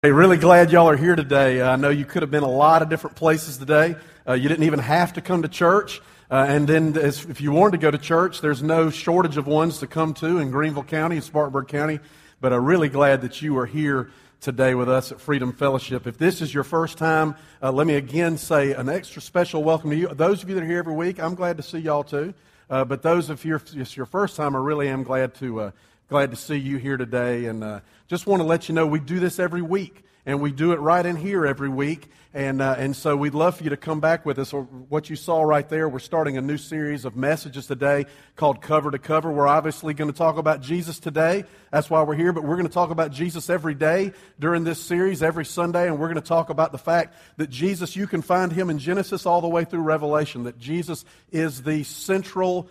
Hey, really glad y'all are here today. Uh, I know you could have been a lot of different places today. Uh, you didn't even have to come to church. Uh, and then, as, if you wanted to go to church, there's no shortage of ones to come to in Greenville County and Spartanburg County. But I'm really glad that you are here today with us at Freedom Fellowship. If this is your first time, uh, let me again say an extra special welcome to you. Those of you that are here every week, I'm glad to see y'all too. Uh, but those of you, if it's your first time, I really am glad to uh, glad to see you here today. And just want to let you know we do this every week, and we do it right in here every week. And, uh, and so we'd love for you to come back with us. What you saw right there, we're starting a new series of messages today called Cover to Cover. We're obviously going to talk about Jesus today. That's why we're here, but we're going to talk about Jesus every day during this series, every Sunday, and we're going to talk about the fact that Jesus, you can find him in Genesis all the way through Revelation, that Jesus is the central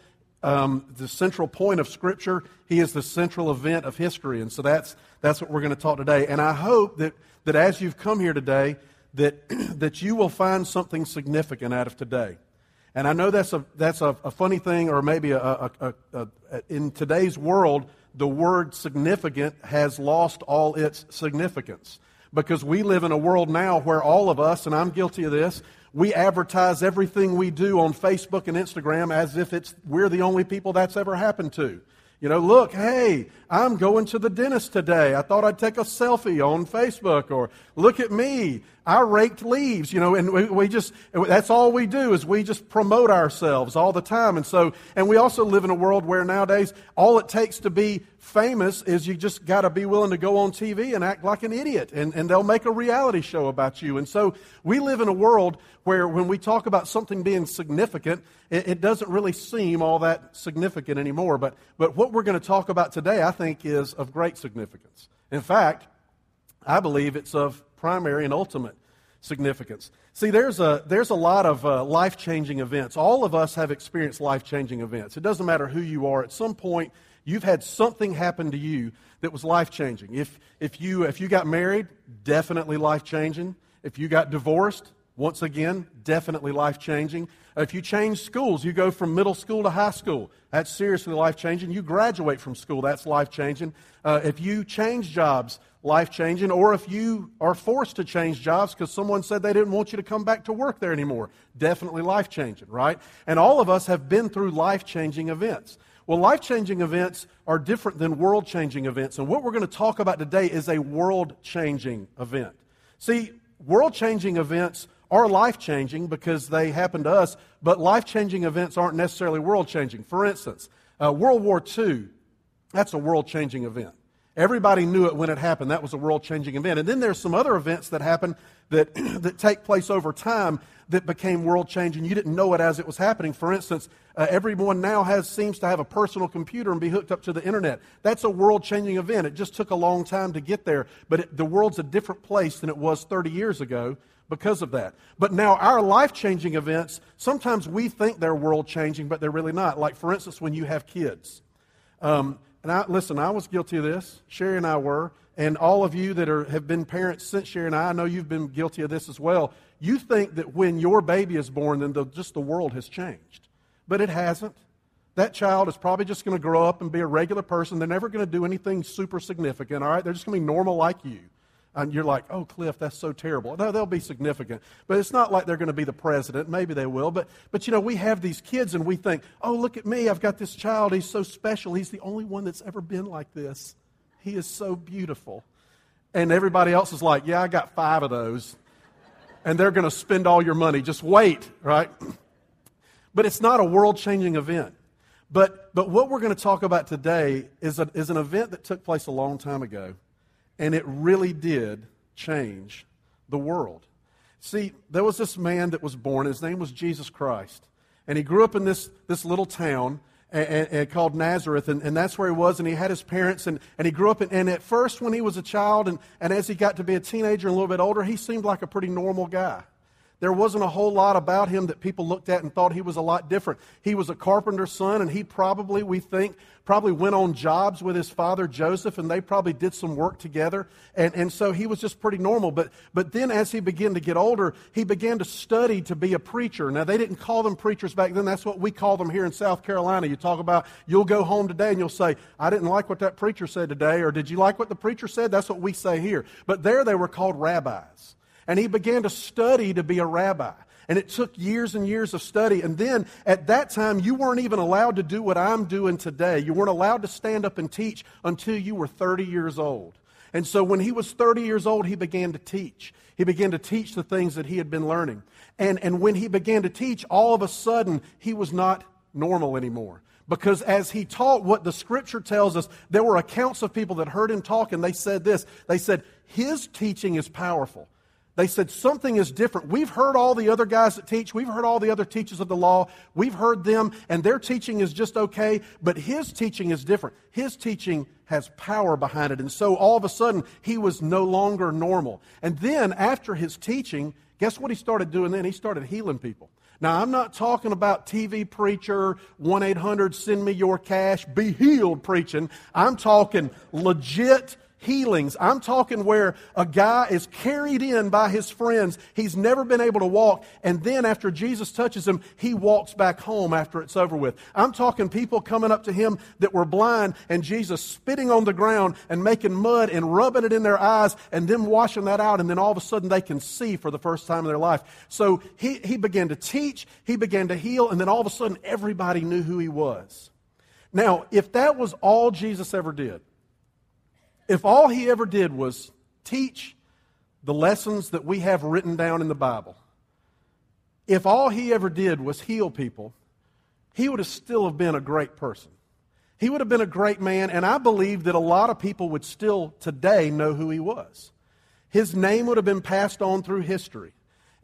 um, the central point of Scripture. He is the central event of history. And so that's, that's what we're going to talk today. And I hope that, that as you've come here today, that, that you will find something significant out of today. And I know that's a, that's a, a funny thing, or maybe a, a, a, in today's world, the word significant has lost all its significance. Because we live in a world now where all of us, and I'm guilty of this, we advertise everything we do on Facebook and Instagram as if it's, we're the only people that's ever happened to. You know, look, hey, I'm going to the dentist today. I thought I'd take a selfie on Facebook or look at me. I raked leaves, you know, and we, we, just, that's all we do is we just promote ourselves all the time. And so, and we also live in a world where nowadays all it takes to be famous is you just got to be willing to go on TV and act like an idiot and, and they'll make a reality show about you. And so we live in a world where when we talk about something being significant, it, it doesn't really seem all that significant anymore. But, but what we're going to talk about today, I think, is of great significance. In fact, I believe it's of primary and ultimate significance. See, there's a, there's a lot of uh, life changing events. All of us have experienced life changing events. It doesn't matter who you are. At some point, you've had something happen to you that was life changing. If, if, you, if you got married, definitely life changing. If you got divorced, once again, definitely life changing. If you change schools, you go from middle school to high school, that's seriously life changing. You graduate from school, that's life changing. Uh, if you change jobs, life changing. Or if you are forced to change jobs because someone said they didn't want you to come back to work there anymore, definitely life changing, right? And all of us have been through life changing events. Well, life changing events are different than world changing events. And what we're going to talk about today is a world changing event. See, world changing events are life changing because they happen to us, but life changing events aren't necessarily world changing. For instance, uh, World War II, that's a world changing event. Everybody knew it when it happened. That was a world changing event. And then there's some other events that happen that, that take place over time that became world changing. You didn't know it as it was happening. For instance, uh, everyone now has, seems to have a personal computer and be hooked up to the internet. That's a world changing event. It just took a long time to get there. But it, the world's a different place than it was 30 years ago because of that. But now, our life changing events, sometimes we think they're world changing, but they're really not. Like, for instance, when you have kids. Um, and I, listen, I was guilty of this. Sherry and I were. And all of you that are, have been parents since Sherry and I, I know you've been guilty of this as well. You think that when your baby is born, then the, just the world has changed. But it hasn't. That child is probably just going to grow up and be a regular person. They're never going to do anything super significant, all right? They're just going to be normal like you and you're like, oh, Cliff, that's so terrible. No, they'll be significant. But it's not like they're going to be the president. Maybe they will. But, but you know, we have these kids and we think, oh, look at me. I've got this child. He's so special. He's the only one that's ever been like this. He is so beautiful. And everybody else is like, yeah, I got five of those. And they're going to spend all your money. Just wait, right? But it's not a world changing event. But, but what we're going to talk about today is, a, is an event that took place a long time ago and it really did change the world. See, there was this man that was born. His name was Jesus Christ. And he grew up in this, this little town and, and called Nazareth, and, and, that's where he was. And he had his parents, and, and he grew up. In, and at first, when he was a child, and, and as he got to be a teenager and a little bit older, he seemed like a pretty normal guy. There wasn't a whole lot about him that people looked at and thought he was a lot different. He was a carpenter's son, and he probably, we think, probably went on jobs with his father Joseph, and they probably did some work together. And, and so he was just pretty normal. But, but then as he began to get older, he began to study to be a preacher. Now, they didn't call them preachers back then. That's what we call them here in South Carolina. You talk about, you'll go home today and you'll say, I didn't like what that preacher said today, or did you like what the preacher said? That's what we say here. But there they were called rabbis. And he began to study to be a rabbi. And it took years and years of study. And then at that time, you weren't even allowed to do what I'm doing today. You weren't allowed to stand up and teach until you were 30 years old. And so when he was 30 years old, he began to teach. He began to teach the things that he had been learning. And, and when he began to teach, all of a sudden, he was not normal anymore. Because as he taught what the scripture tells us, there were accounts of people that heard him talk and they said this. They said, His teaching is powerful. They said something is different. We've heard all the other guys that teach. We've heard all the other teachers of the law. We've heard them, and their teaching is just okay, but his teaching is different. His teaching has power behind it. And so all of a sudden, he was no longer normal. And then after his teaching, guess what he started doing then? He started healing people. Now, I'm not talking about TV preacher, 1 800 send me your cash, be healed preaching. I'm talking legit healings. I'm talking where a guy is carried in by his friends. He's never been able to walk. And then after Jesus touches him, he walks back home after it's over with. I'm talking people coming up to him that were blind and Jesus spitting on the ground and making mud and rubbing it in their eyes and them washing that out. And then all of a sudden they can see for the first time in their life. So he, he began to teach. He began to heal. And then all of a sudden everybody knew who he was. Now, if that was all Jesus ever did, if all he ever did was teach the lessons that we have written down in the Bible, if all he ever did was heal people, he would have still have been a great person. He would have been a great man, and I believe that a lot of people would still today know who he was. His name would have been passed on through history.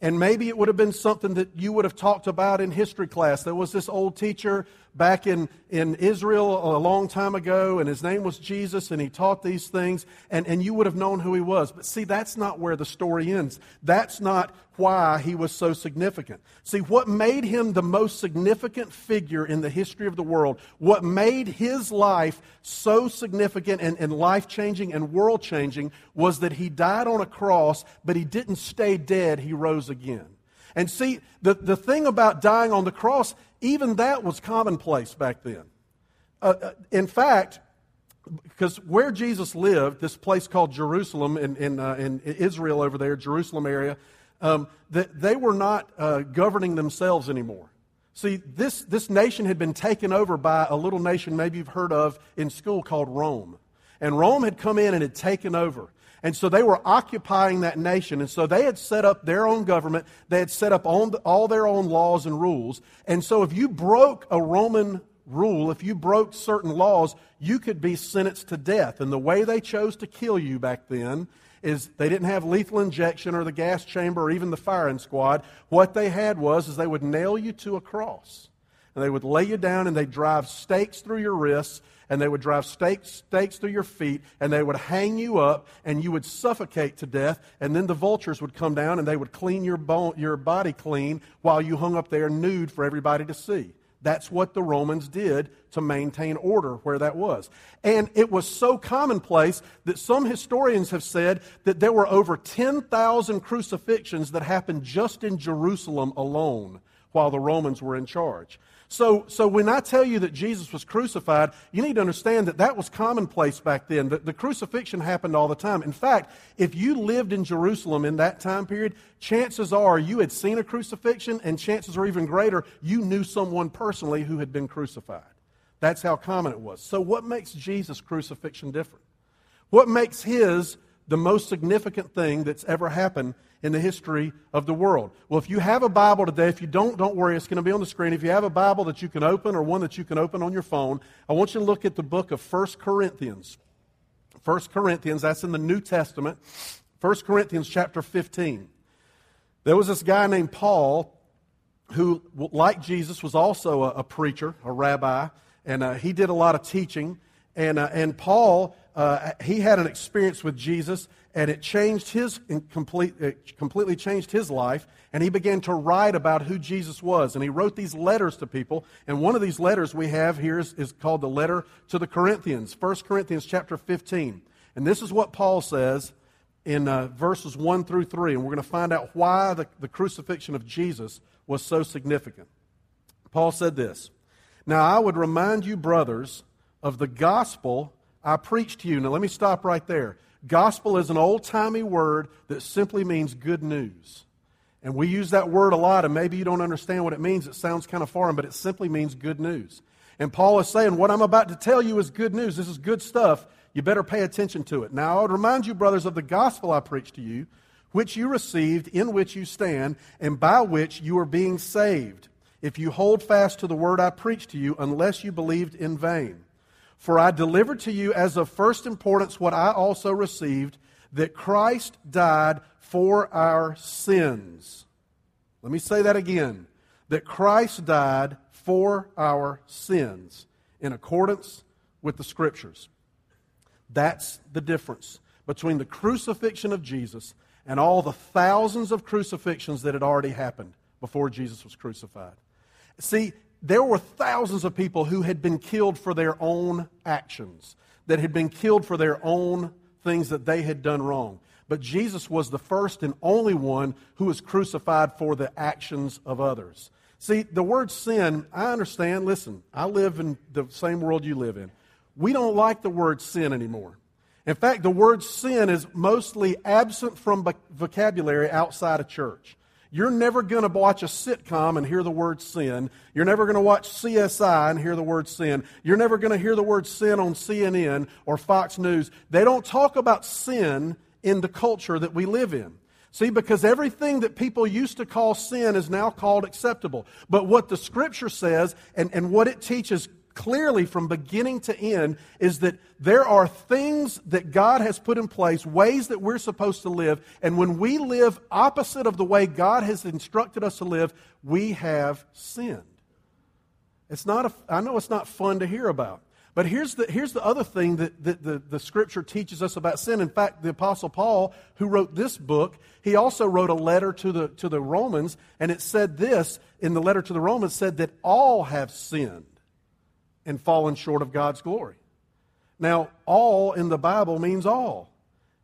And maybe it would have been something that you would have talked about in history class. There was this old teacher back in, in Israel a long time ago, and his name was Jesus, and he taught these things, and, and you would have known who he was. But see, that's not where the story ends. That's not why he was so significant. See, what made him the most significant figure in the history of the world, what made his life so significant and, and life changing and world changing, was that he died on a cross, but he didn't stay dead, he rose again. And see, the, the thing about dying on the cross, even that was commonplace back then. Uh, uh, in fact, because where Jesus lived, this place called Jerusalem in, in, uh, in Israel over there, Jerusalem area, um, that they were not uh, governing themselves anymore. See, this, this nation had been taken over by a little nation maybe you've heard of in school called Rome. And Rome had come in and had taken over. And so they were occupying that nation. And so they had set up their own government. They had set up all their own laws and rules. And so if you broke a Roman rule, if you broke certain laws, you could be sentenced to death. And the way they chose to kill you back then is they didn't have lethal injection or the gas chamber or even the firing squad. What they had was is they would nail you to a cross. And they would lay you down and they'd drive stakes through your wrists and they would drive stakes, stakes through your feet, and they would hang you up, and you would suffocate to death, and then the vultures would come down and they would clean your, bone, your body clean while you hung up there nude for everybody to see. That's what the Romans did to maintain order where that was. And it was so commonplace that some historians have said that there were over 10,000 crucifixions that happened just in Jerusalem alone while the Romans were in charge. So, so when I tell you that Jesus was crucified, you need to understand that that was commonplace back then. The, the crucifixion happened all the time. In fact, if you lived in Jerusalem in that time period, chances are you had seen a crucifixion, and chances are even greater you knew someone personally who had been crucified. That's how common it was. So, what makes Jesus' crucifixion different? What makes his the most significant thing that's ever happened in the history of the world. Well, if you have a Bible today, if you don't, don't worry, it's going to be on the screen. If you have a Bible that you can open or one that you can open on your phone, I want you to look at the book of 1 Corinthians. 1 Corinthians, that's in the New Testament. 1 Corinthians chapter 15. There was this guy named Paul who, like Jesus, was also a, a preacher, a rabbi, and uh, he did a lot of teaching. And, uh, and Paul uh, he had an experience with Jesus, and it changed his complete, it completely changed his life. And he began to write about who Jesus was. And he wrote these letters to people. And one of these letters we have here is, is called the letter to the Corinthians, 1 Corinthians chapter 15. And this is what Paul says in uh, verses 1 through 3. And we're going to find out why the, the crucifixion of Jesus was so significant. Paul said this Now I would remind you, brothers, of the gospel I preached to you. Now let me stop right there. Gospel is an old timey word that simply means good news. And we use that word a lot, and maybe you don't understand what it means. It sounds kind of foreign, but it simply means good news. And Paul is saying, What I'm about to tell you is good news. This is good stuff. You better pay attention to it. Now, I would remind you, brothers, of the gospel I preached to you, which you received, in which you stand, and by which you are being saved, if you hold fast to the word I preached to you, unless you believed in vain. For I delivered to you as of first importance what I also received that Christ died for our sins. Let me say that again. That Christ died for our sins in accordance with the Scriptures. That's the difference between the crucifixion of Jesus and all the thousands of crucifixions that had already happened before Jesus was crucified. See, there were thousands of people who had been killed for their own actions, that had been killed for their own things that they had done wrong. But Jesus was the first and only one who was crucified for the actions of others. See, the word sin, I understand. Listen, I live in the same world you live in. We don't like the word sin anymore. In fact, the word sin is mostly absent from vocabulary outside of church. You're never going to watch a sitcom and hear the word sin. You're never going to watch CSI and hear the word sin. You're never going to hear the word sin on CNN or Fox News. They don't talk about sin in the culture that we live in. See, because everything that people used to call sin is now called acceptable. But what the scripture says and, and what it teaches clearly from beginning to end is that there are things that God has put in place, ways that we're supposed to live, and when we live opposite of the way God has instructed us to live, we have sinned. It's not a, I know it's not fun to hear about. But here's the, here's the other thing that, that the, the scripture teaches us about sin. In fact, the Apostle Paul, who wrote this book, he also wrote a letter to the, to the Romans, and it said this in the letter to the Romans said that all have sinned and fallen short of God's glory. Now, all in the Bible means all.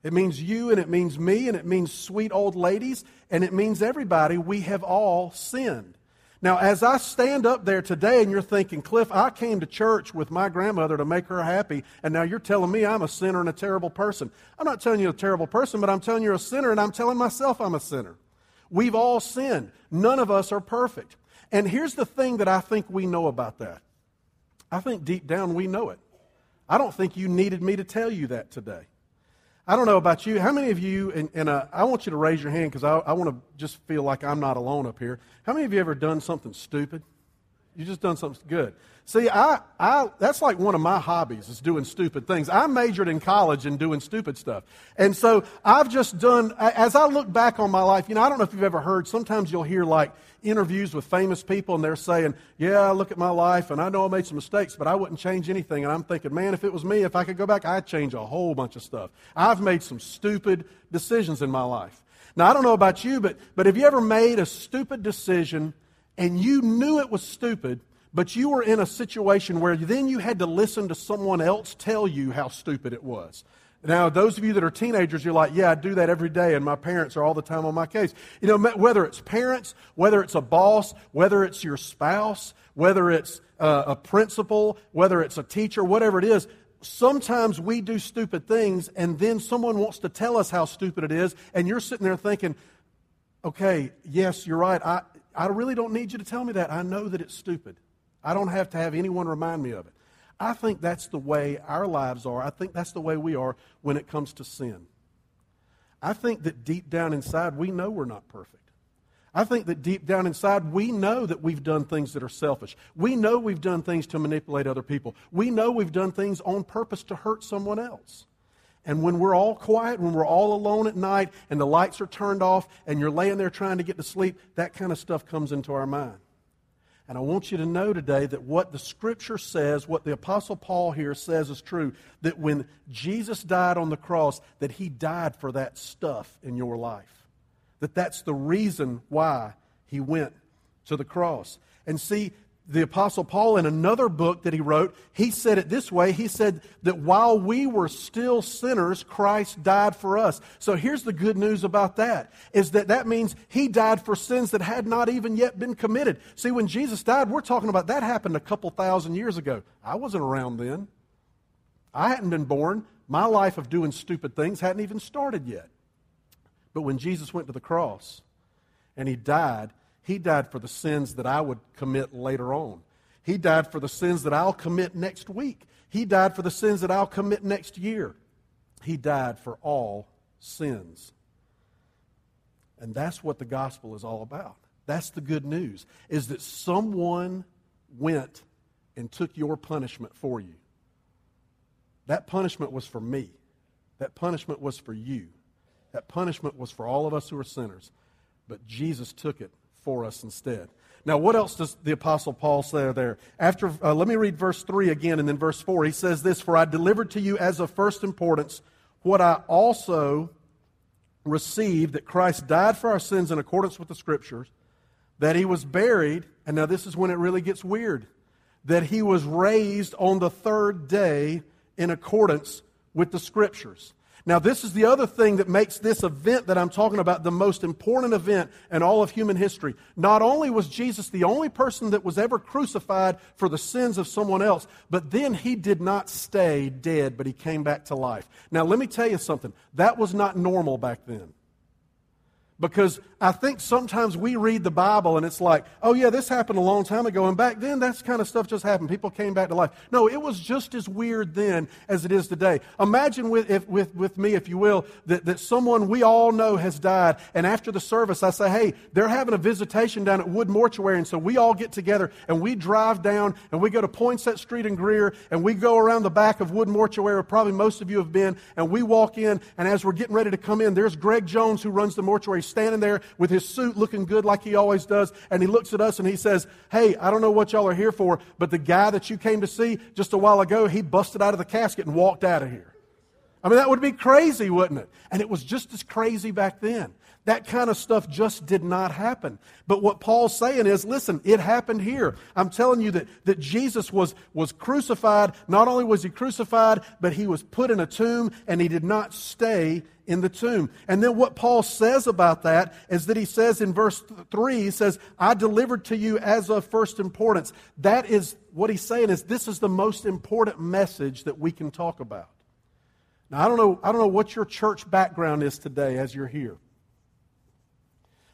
It means you and it means me and it means sweet old ladies and it means everybody. We have all sinned. Now, as I stand up there today and you're thinking, Cliff, I came to church with my grandmother to make her happy, and now you're telling me I'm a sinner and a terrible person. I'm not telling you a terrible person, but I'm telling you a sinner, and I'm telling myself I'm a sinner. We've all sinned. None of us are perfect. And here's the thing that I think we know about that I think deep down we know it. I don't think you needed me to tell you that today. I don't know about you. How many of you, and, and uh, I want you to raise your hand because I, I want to just feel like I'm not alone up here. How many of you ever done something stupid? You just done something good. See, I, I, that's like one of my hobbies is doing stupid things. I majored in college in doing stupid stuff. And so I've just done, as I look back on my life, you know, I don't know if you've ever heard, sometimes you'll hear like interviews with famous people and they're saying, yeah, look at my life and I know I made some mistakes, but I wouldn't change anything. And I'm thinking, man, if it was me, if I could go back, I'd change a whole bunch of stuff. I've made some stupid decisions in my life. Now, I don't know about you, but, but have you ever made a stupid decision and you knew it was stupid, but you were in a situation where then you had to listen to someone else tell you how stupid it was. Now, those of you that are teenagers, you're like, yeah, I do that every day, and my parents are all the time on my case. You know, whether it's parents, whether it's a boss, whether it's your spouse, whether it's uh, a principal, whether it's a teacher, whatever it is, sometimes we do stupid things, and then someone wants to tell us how stupid it is, and you're sitting there thinking, okay, yes, you're right. I, I really don't need you to tell me that. I know that it's stupid. I don't have to have anyone remind me of it. I think that's the way our lives are. I think that's the way we are when it comes to sin. I think that deep down inside, we know we're not perfect. I think that deep down inside, we know that we've done things that are selfish. We know we've done things to manipulate other people. We know we've done things on purpose to hurt someone else. And when we're all quiet, when we're all alone at night and the lights are turned off and you're laying there trying to get to sleep, that kind of stuff comes into our mind. And I want you to know today that what the Scripture says, what the Apostle Paul here says is true. That when Jesus died on the cross, that he died for that stuff in your life. That that's the reason why he went to the cross. And see, the Apostle Paul, in another book that he wrote, he said it this way. He said that while we were still sinners, Christ died for us. So here's the good news about that, is that that means he died for sins that had not even yet been committed. See, when Jesus died, we're talking about that happened a couple thousand years ago. I wasn't around then. I hadn't been born. My life of doing stupid things hadn't even started yet. But when Jesus went to the cross and he died, he died for the sins that I would commit later on. He died for the sins that I'll commit next week. He died for the sins that I'll commit next year. He died for all sins. And that's what the gospel is all about. That's the good news, is that someone went and took your punishment for you. That punishment was for me. That punishment was for you. That punishment was for all of us who are sinners. But Jesus took it for us instead. Now, what else does the Apostle Paul say there? After, uh, let me read verse 3 again and then verse 4. He says this For I delivered to you as of first importance what I also received that Christ died for our sins in accordance with the Scriptures, that he was buried, and now this is when it really gets weird, that he was raised on the third day in accordance with the Scriptures. Now, this is the other thing that makes this event that I'm talking about the most important event in all of human history. Not only was Jesus the only person that was ever crucified for the sins of someone else, but then he did not stay dead, but he came back to life. Now, let me tell you something. That was not normal back then. Because I think sometimes we read the Bible and it's like, oh, yeah, this happened a long time ago. And back then, that kind of stuff just happened. People came back to life. No, it was just as weird then as it is today. Imagine with, if, with, with me, if you will, that, that someone we all know has died. And after the service, I say, hey, they're having a visitation down at Wood Mortuary. And so we all get together and we drive down and we go to Poinsett Street in Greer and we go around the back of Wood Mortuary, where probably most of you have been. And we walk in. And as we're getting ready to come in, there's Greg Jones who runs the mortuary standing there with his suit looking good like he always does. And he looks at us and he says, Hey, I don't know what y'all are here for, but the guy that you came to see just a while ago, he busted out of the casket and walked out of here. I mean, that would be crazy, wouldn't it? And it was just as crazy back then. That kind of stuff just did not happen. But what Paul's saying is, listen, it happened here. I'm telling you that, that Jesus was, was crucified. Not only was he crucified, but he was put in a tomb and he did not stay in the tomb. And then what Paul says about that is that he says in verse 3, he says, I delivered to you as of first importance. That is what he's saying is this is the most important message that we can talk about. Now, I don't know, I don't know what your church background is today as you're here.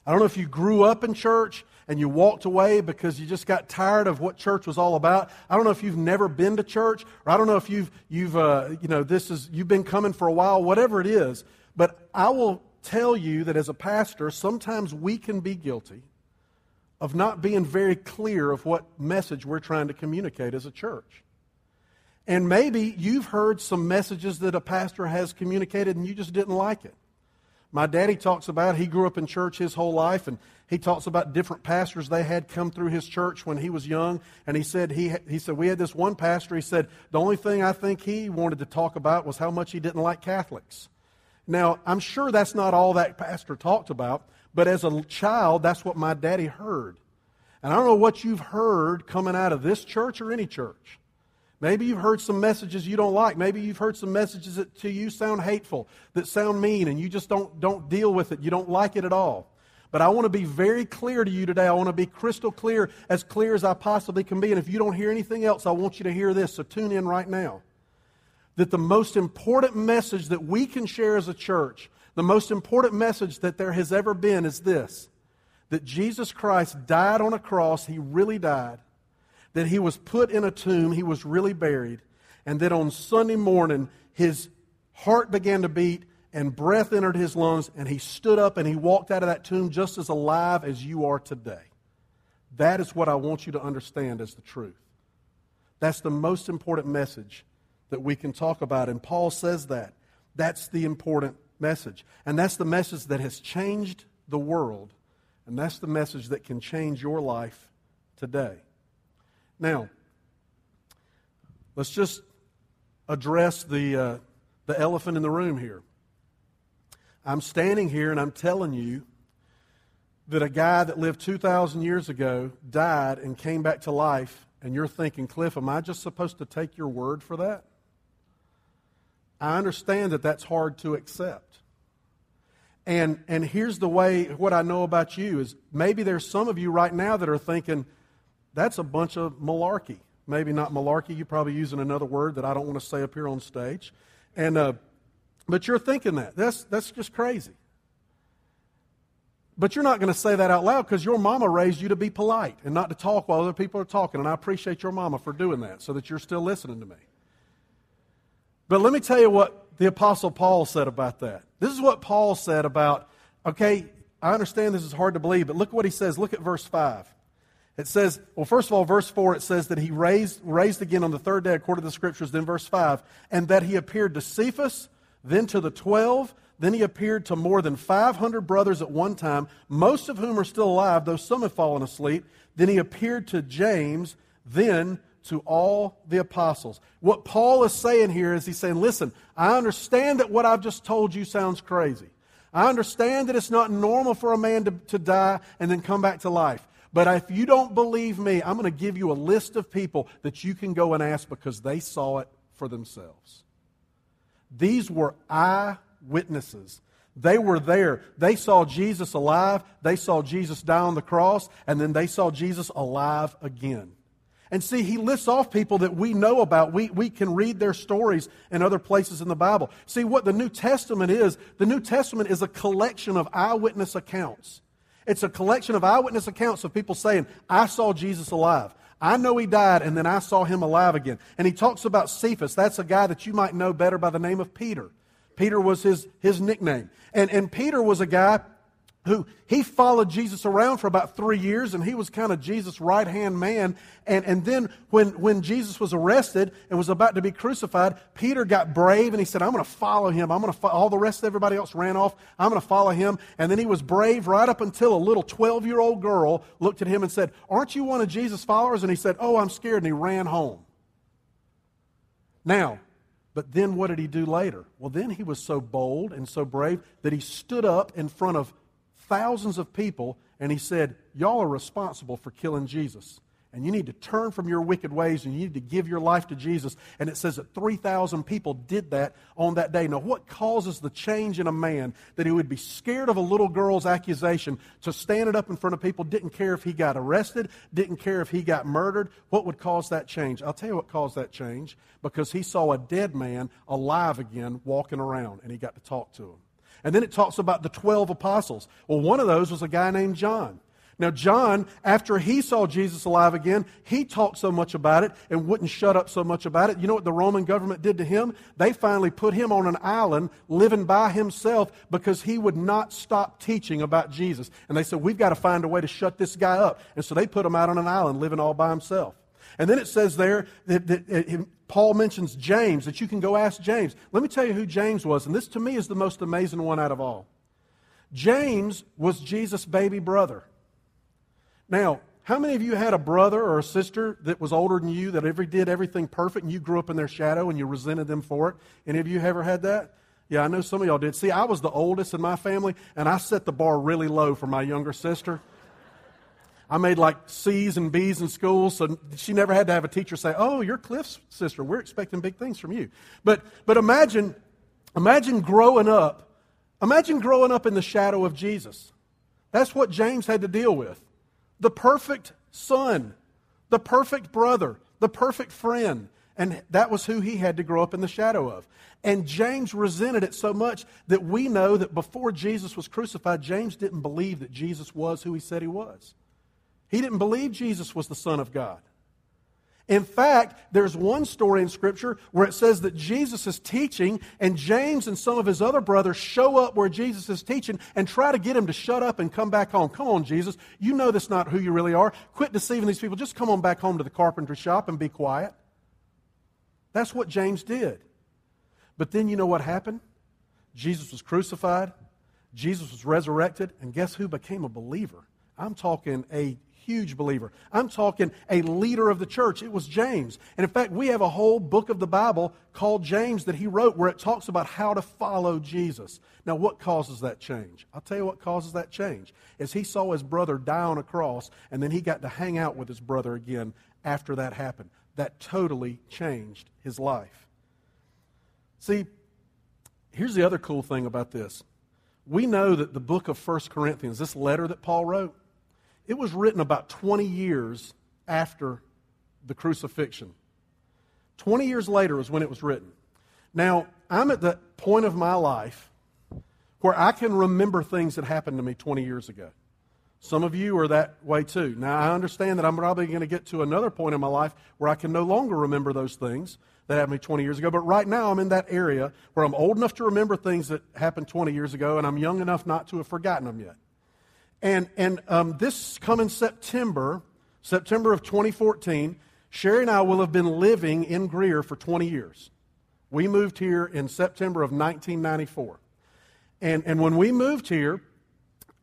I don't know if you grew up in church and you walked away because you just got tired of what church was all about. I don't know if you've never been to church, or I don't know if you've, you've uh, you know, this is, you've been coming for a while, whatever it is. But I will tell you that as a pastor, sometimes we can be guilty of not being very clear of what message we're trying to communicate as a church. And maybe you've heard some messages that a pastor has communicated and you just didn't like it. My daddy talks about he grew up in church his whole life, and he talks about different pastors they had come through his church when he was young. And he said he he said we had this one pastor. He said the only thing I think he wanted to talk about was how much he didn't like Catholics. Now I'm sure that's not all that pastor talked about, but as a child, that's what my daddy heard. And I don't know what you've heard coming out of this church or any church. Maybe you've heard some messages you don't like. Maybe you've heard some messages that to you sound hateful, that sound mean, and you just don't, don't deal with it. You don't like it at all. But I want to be very clear to you today. I want to be crystal clear, as clear as I possibly can be. And if you don't hear anything else, I want you to hear this. So tune in right now. That the most important message that we can share as a church, the most important message that there has ever been is this that Jesus Christ died on a cross. He really died that he was put in a tomb, he was really buried, and that on Sunday morning his heart began to beat and breath entered his lungs, and he stood up and he walked out of that tomb just as alive as you are today. That is what I want you to understand as the truth. That's the most important message that we can talk about. And Paul says that. That's the important message. And that's the message that has changed the world. And that's the message that can change your life today. Now, let's just address the, uh, the elephant in the room here. I'm standing here and I'm telling you that a guy that lived 2,000 years ago died and came back to life, and you're thinking, Cliff, am I just supposed to take your word for that? I understand that that's hard to accept. And, and here's the way, what I know about you is maybe there's some of you right now that are thinking, that's a bunch of malarkey. Maybe not malarkey, you're probably using another word that I don't want to say up here on stage. And, uh, but you're thinking that. That's, that's just crazy. But you're not going to say that out loud because your mama raised you to be polite and not to talk while other people are talking. And I appreciate your mama for doing that so that you're still listening to me. But let me tell you what the Apostle Paul said about that. This is what Paul said about, okay, I understand this is hard to believe, but look what he says. Look at verse 5. It says, well, first of all, verse 4, it says that he raised, raised again on the third day according to the scriptures. Then verse 5, and that he appeared to Cephas, then to the twelve, then he appeared to more than 500 brothers at one time, most of whom are still alive, though some have fallen asleep. Then he appeared to James, then to all the apostles. What Paul is saying here is he's saying, listen, I understand that what I've just told you sounds crazy. I understand that it's not normal for a man to, to die and then come back to life. But if you don't believe me, I'm going to give you a list of people that you can go and ask because they saw it for themselves. These were eyewitnesses. They were there. They saw Jesus alive. They saw Jesus die on the cross. And then they saw Jesus alive again. And see, he lists off people that we know about. We, we can read their stories in other places in the Bible. See, what the New Testament is the New Testament is a collection of eyewitness accounts. It's a collection of eyewitness accounts of people saying, I saw Jesus alive. I know he died, and then I saw him alive again. And he talks about Cephas. That's a guy that you might know better by the name of Peter. Peter was his, his nickname. And, and Peter was a guy who he followed Jesus around for about three years, and he was kind of Jesus' right hand man. And, and then when, when Jesus was arrested and was about to be crucified, Peter got brave and he said, I'm going to follow him. I'm going to all the rest of everybody else ran off. I'm going to follow him. And then he was brave right up until a little 12 year old girl looked at him and said, Aren't you one of Jesus' followers? And he said, Oh, I'm scared. And he ran home. Now, but then what did he do later? Well, then he was so bold and so brave that he stood up in front of thousands of people, and he said, Y'all are responsible for killing Jesus. And you need to turn from your wicked ways and you need to give your life to Jesus. And it says that 3,000 people did that on that day. Now, what causes the change in a man that he would be scared of a little girl's accusation to stand it up in front of people, didn't care if he got arrested, didn't care if he got murdered? What would cause that change? I'll tell you what caused that change because he saw a dead man alive again walking around and he got to talk to him. And then it talks about the 12 apostles. Well, one of those was a guy named John. Now, John, after he saw Jesus alive again, he talked so much about it and wouldn't shut up so much about it. You know what the Roman government did to him? They finally put him on an island living by himself because he would not stop teaching about Jesus. And they said, We've got to find a way to shut this guy up. And so they put him out on an island living all by himself. And then it says there that, that, Paul mentions James, that you can go ask James. Let me tell you who James was, and this to me is the most amazing one out of all. James was Jesus' baby brother. Now, how many of you had a brother or a sister that was older than you that ever did everything perfect and you grew up in their shadow and you resented them for it? Any of you ever had that? Yeah, I know some of y'all did. See, I was the oldest in my family, and I set the bar really low for my younger sister. I made like C's and B's in school, so she never had to have a teacher say, "Oh, you're Cliff's sister. We're expecting big things from you." But but imagine imagine growing up. Imagine growing up in the shadow of Jesus. That's what James had to deal with. The perfect son, the perfect brother, the perfect friend. And that was who he had to grow up in the shadow of. And James resented it so much that we know that before Jesus was crucified, James didn't believe that Jesus was who he said he was. He didn't believe Jesus was the Son of God. In fact, there's one story in Scripture where it says that Jesus is teaching, and James and some of his other brothers show up where Jesus is teaching and try to get him to shut up and come back home. Come on, Jesus. You know that's not who you really are. Quit deceiving these people. Just come on back home to the carpentry shop and be quiet. That's what James did. But then you know what happened? Jesus was crucified, Jesus was resurrected, and guess who became a believer? I'm talking a huge believer. I'm talking a leader of the church. It was James. And in fact, we have a whole book of the Bible called James that he wrote where it talks about how to follow Jesus. Now, what causes that change? I'll tell you what causes that change. Is he saw his brother die on a cross, and then he got to hang out with his brother again after that happened. That totally changed his life. See, here's the other cool thing about this we know that the book of 1 Corinthians, this letter that Paul wrote, it was written about 20 years after the crucifixion. 20 years later is when it was written. Now, I'm at the point of my life where I can remember things that happened to me 20 years ago. Some of you are that way too. Now, I understand that I'm probably going to get to another point in my life where I can no longer remember those things that happened to me 20 years ago. But right now, I'm in that area where I'm old enough to remember things that happened 20 years ago, and I'm young enough not to have forgotten them yet. And, and um, this coming September, September of 2014, Sherry and I will have been living in Greer for 20 years. We moved here in September of 1994. And, and when we moved here,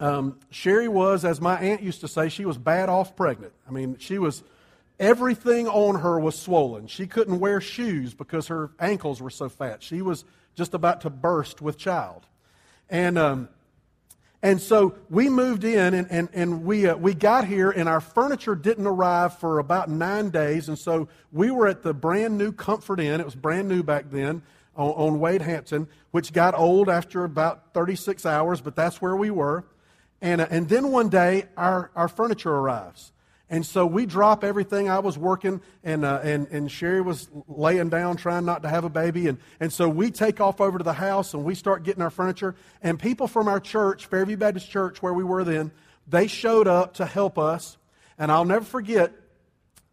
um, Sherry was, as my aunt used to say, she was bad off pregnant. I mean, she was Everything on her was swollen. She couldn't wear shoes because her ankles were so fat. She was just about to burst with child. And, um, and so we moved in and, and, and we, uh, we got here, and our furniture didn't arrive for about nine days. And so we were at the brand new Comfort Inn. It was brand new back then on, on Wade Hampton, which got old after about 36 hours, but that's where we were. And, uh, and then one day, our, our furniture arrives. And so we drop everything. I was working, and, uh, and, and Sherry was laying down trying not to have a baby. And, and so we take off over to the house and we start getting our furniture. And people from our church, Fairview Baptist Church, where we were then, they showed up to help us. And I'll never forget,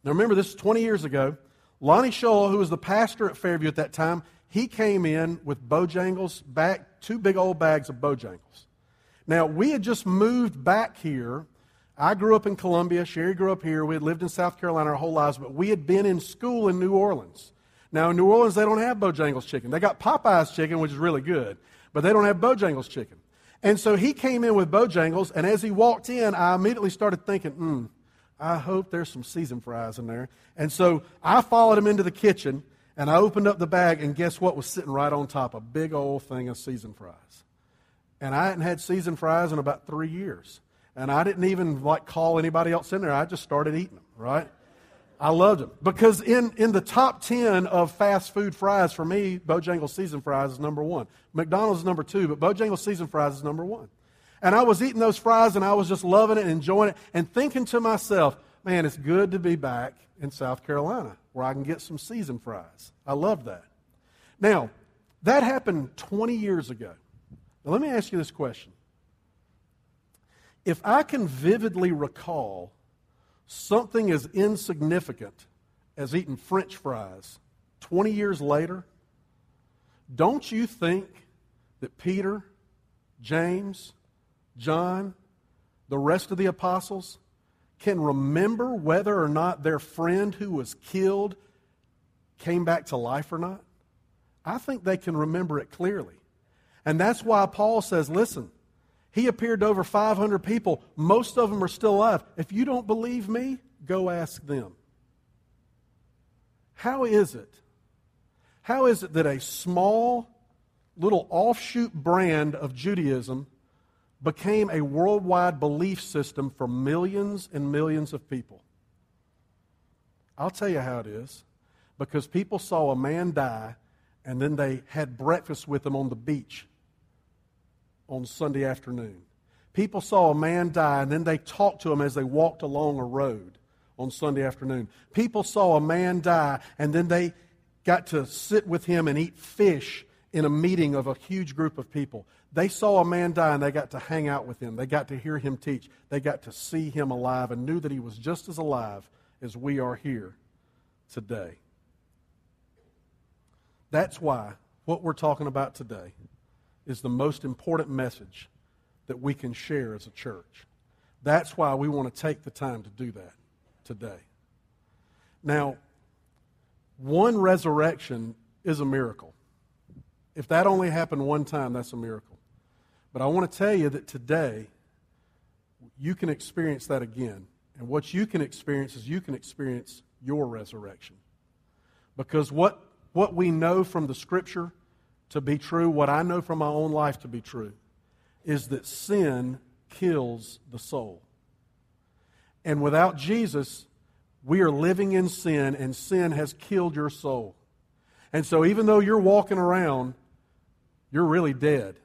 now remember this is 20 years ago, Lonnie Scholl, who was the pastor at Fairview at that time, he came in with Bojangles, back, two big old bags of Bojangles. Now, we had just moved back here I grew up in Columbia. Sherry grew up here. We had lived in South Carolina our whole lives, but we had been in school in New Orleans. Now, in New Orleans, they don't have Bojangles chicken. They got Popeye's chicken, which is really good, but they don't have Bojangles chicken. And so he came in with Bojangles, and as he walked in, I immediately started thinking, hmm, I hope there's some seasoned fries in there. And so I followed him into the kitchen, and I opened up the bag, and guess what was sitting right on top? A big old thing of seasoned fries. And I hadn't had seasoned fries in about three years. And I didn't even like call anybody else in there. I just started eating them, right? I loved them. Because in, in the top 10 of fast food fries, for me, Bojangles seasoned fries is number one. McDonald's is number two, but Bojangles seasoned fries is number one. And I was eating those fries and I was just loving it and enjoying it and thinking to myself, man, it's good to be back in South Carolina where I can get some seasoned fries. I love that. Now, that happened 20 years ago. Now, let me ask you this question if I can vividly recall something as insignificant as eating French fries 20 years later, don't you think that Peter, James, John, the rest of the apostles can remember whether or not their friend who was killed came back to life or not? I think they can remember it clearly. And that's why Paul says, listen, he appeared to over 500 people. Most of them are still alive. If you don't believe me, go ask them. How is it? How is it that a small, little offshoot brand of Judaism became a worldwide belief system for millions and millions of people? I'll tell you how it is. Because people saw a man die and then they had breakfast with him on the beach on Sunday afternoon. People saw a man die, and then they talked to him as they walked along a road on Sunday afternoon. People saw a man die, and then they got to sit with him and eat fish in a meeting of a huge group of people. They saw a man die, and they got to hang out with him. They got to hear him teach. They got to see him alive and knew that he was just as alive as we are here today. That's why what we're talking about today is the most important message that we can share as a church. That's why we want to take the time to do that today. Now, one resurrection is a miracle. If that only happened one time, that's a miracle. But I want to tell you that today, you can experience that again And what you can experience is you can experience your resurrection. Because what, what we know from the Scripture to be true, what I know from my own life to be true, is that sin kills the soul. And without Jesus, we are living in sin, and sin has killed your soul. And so, even though you're walking around, you're really dead.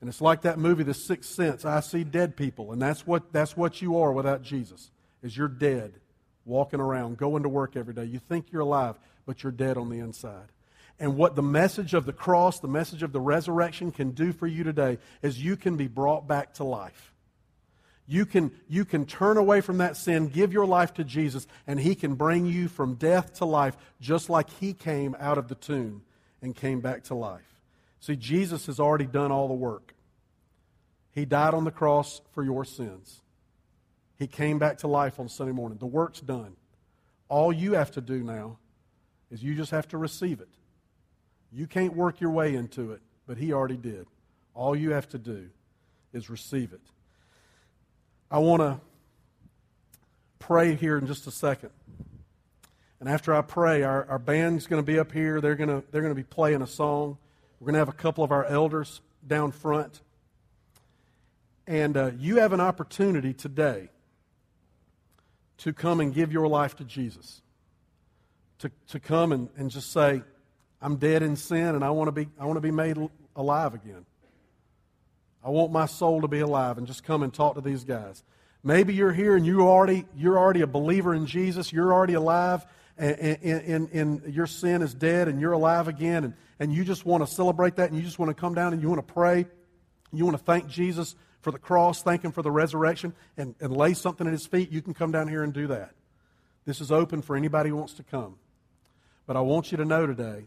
And it's like that movie, The Sixth Sense. I see dead people, and that's what, that's what you are without Jesus, is you're dead, walking around, going to work every day. You think you're alive, but you're dead on the inside. And what the message of the cross, the message of the resurrection can do for you today is you can be brought back to life. You can, you can turn away from that sin, give your life to Jesus, and He can bring you from death to life just like He came out of the tomb and came back to life. See, Jesus has already done all the work. He died on the cross for your sins. He came back to life on Sunday morning. The work's done. All you have to do now is you just have to receive it. You can't work your way into it, but He already did. All you have to do is receive it. I want to pray here in just a second. And after I pray, our, our band's going to be up here. They're going to, they're going to be playing a song. We're going to have a couple of our elders down front. And uh, you have an opportunity today to come and give your life to Jesus. To, to come and, and just say, I'm dead in sin and I want to be, I want to be made alive again. I want my soul to be alive and just come and talk to these guys. Maybe you're here and you already, you're already a believer in Jesus. You're already alive and, and, and, your sin is dead and you're alive again. And, and you just want to celebrate that and you just want to come down and you want to pray. You want to thank Jesus for the cross, thank Him for the resurrection, and, and lay something at His feet. You can come down here and do that. This is open for anybody who wants to come. But I want you to know today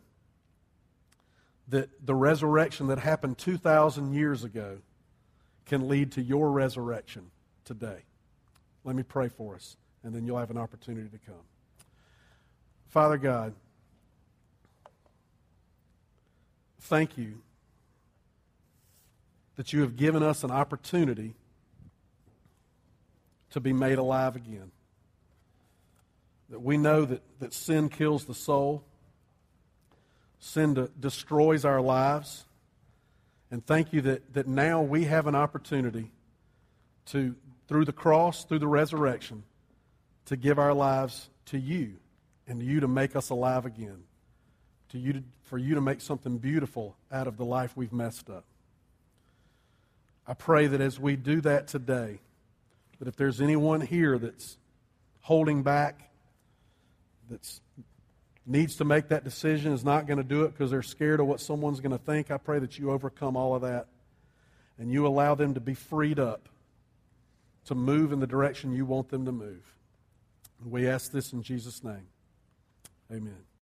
that the resurrection that happened 2,000 years ago can lead to your resurrection today. Let me pray for us, and then you'll have an opportunity to come. Father God, thank you that you have given us an opportunity to be made alive again. That we know that, that sin kills the soul, sin de- destroys our lives. And thank you that, that now we have an opportunity to, through the cross, through the resurrection, to give our lives to you and to you to make us alive again. To you to, for you to make something beautiful out of the life we've messed up. I pray that as we do that today, that if there's anyone here that's holding back, that's needs to make that decision, is not going to do it because they're scared of what someone's going to think, I pray that you overcome all of that and you allow them to be freed up to move in the direction you want them to move. We ask this in Jesus' name. Amen.